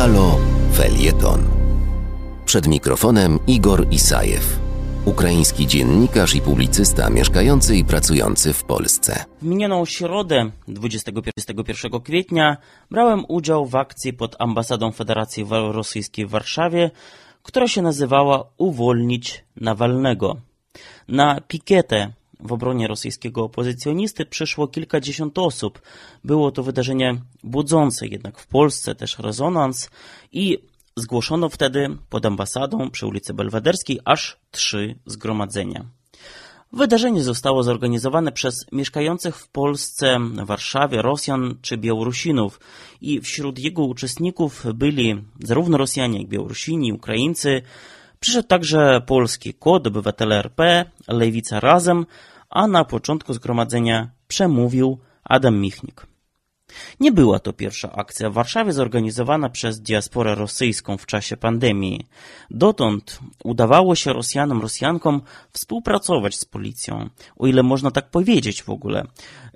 Halo Felieton. Przed mikrofonem Igor Isajew, ukraiński dziennikarz i publicysta mieszkający i pracujący w Polsce. W minioną środę 21 kwietnia brałem udział w akcji pod ambasadą Federacji Rosyjskiej w Warszawie, która się nazywała Uwolnić Nawalnego. Na pikietę w obronie rosyjskiego opozycjonisty przyszło kilkadziesiąt osób. Było to wydarzenie budzące jednak w Polsce też rezonans i zgłoszono wtedy pod ambasadą przy ulicy Belwederskiej aż trzy zgromadzenia. Wydarzenie zostało zorganizowane przez mieszkających w Polsce, Warszawie Rosjan czy Białorusinów i wśród jego uczestników byli zarówno Rosjanie, jak i Białorusini, Ukraińcy. Przyszedł także polski kod, obywatele RP, Lewica Razem, a na początku zgromadzenia przemówił Adam Michnik. Nie była to pierwsza akcja w Warszawie zorganizowana przez diasporę rosyjską w czasie pandemii. Dotąd udawało się Rosjanom, Rosjankom współpracować z policją, o ile można tak powiedzieć w ogóle.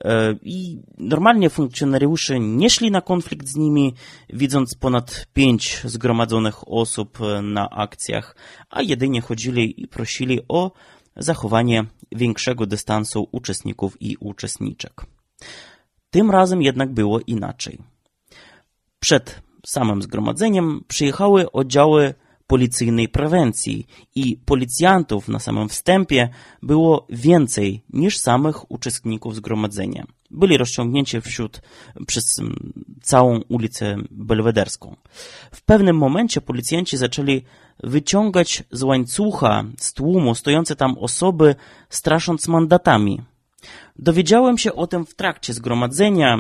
E, I normalnie funkcjonariusze nie szli na konflikt z nimi, widząc ponad pięć zgromadzonych osób na akcjach, a jedynie chodzili i prosili o zachowanie większego dystansu uczestników i uczestniczek. Tym razem jednak było inaczej. Przed samym zgromadzeniem przyjechały oddziały policyjnej prewencji i policjantów na samym wstępie było więcej niż samych uczestników zgromadzenia. Byli rozciągnięci wśród, przez całą ulicę Belwederską. W pewnym momencie policjanci zaczęli wyciągać z łańcucha, z tłumu stojące tam osoby, strasząc mandatami. Dowiedziałem się o tym w trakcie zgromadzenia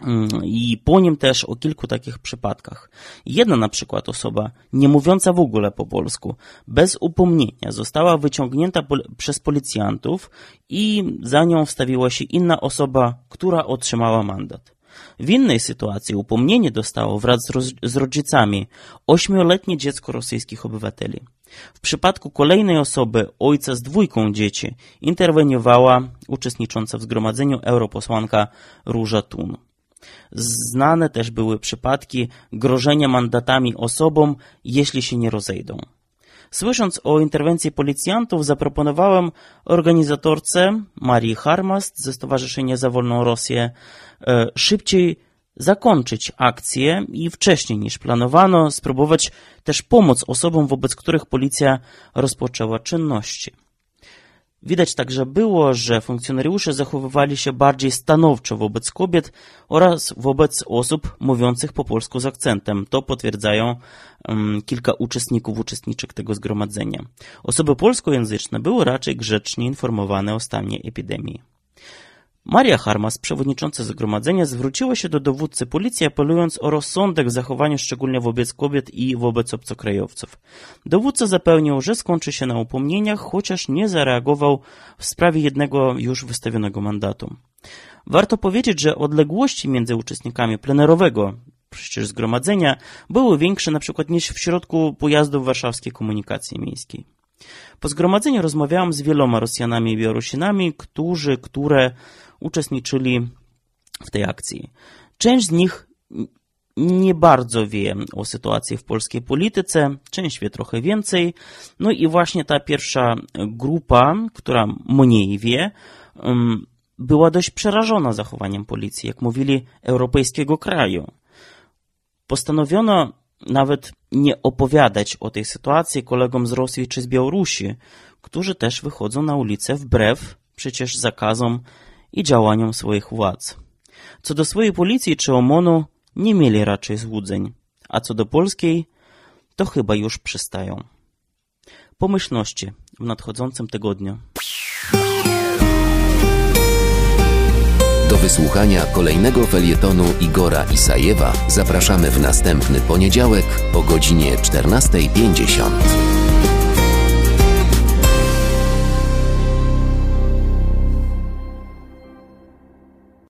mm, i po nim też o kilku takich przypadkach. Jedna na przykład osoba, nie mówiąca w ogóle po polsku, bez upomnienia została wyciągnięta przez policjantów i za nią wstawiła się inna osoba, która otrzymała mandat. W innej sytuacji upomnienie dostało wraz z rodzicami ośmioletnie dziecko rosyjskich obywateli. W przypadku kolejnej osoby, ojca z dwójką dzieci, interweniowała uczestnicząca w zgromadzeniu europosłanka Róża Tun. Znane też były przypadki grożenia mandatami osobom, jeśli się nie rozejdą. Słysząc o interwencji policjantów, zaproponowałem organizatorce Marii Harmast ze Stowarzyszenia za Wolną Rosję e, szybciej zakończyć akcję i wcześniej niż planowano spróbować też pomóc osobom, wobec których policja rozpoczęła czynności. Widać także było, że funkcjonariusze zachowywali się bardziej stanowczo wobec kobiet oraz wobec osób mówiących po polsku z akcentem. To potwierdzają um, kilka uczestników, uczestniczek tego zgromadzenia. Osoby polskojęzyczne były raczej grzecznie informowane o stanie epidemii. Maria Harmas, przewodnicząca zgromadzenia, zwróciła się do dowódcy policji, apelując o rozsądek w zachowaniu szczególnie wobec kobiet i wobec obcokrajowców. Dowódca zapewnił, że skończy się na upomnieniach, chociaż nie zareagował w sprawie jednego już wystawionego mandatu. Warto powiedzieć, że odległości między uczestnikami plenerowego przecież zgromadzenia były większe na przykład niż w środku pojazdów warszawskiej komunikacji miejskiej. Po zgromadzeniu rozmawiałam z wieloma Rosjanami i Białorusinami, którzy, które uczestniczyli w tej akcji. Część z nich nie bardzo wie o sytuacji w polskiej polityce, część wie trochę więcej. No i właśnie ta pierwsza grupa, która mniej wie, była dość przerażona zachowaniem policji, jak mówili, europejskiego kraju. Postanowiono nawet nie opowiadać o tej sytuacji kolegom z Rosji czy z Białorusi, którzy też wychodzą na ulicę wbrew przecież zakazom i działaniom swoich władz. Co do swojej policji czy OMON-u nie mieli raczej złudzeń, a co do polskiej, to chyba już przystają. Pomyślności w nadchodzącym tygodniu. Wysłuchania kolejnego felietonu Igora Isajewa zapraszamy w następny poniedziałek o godzinie 14.50.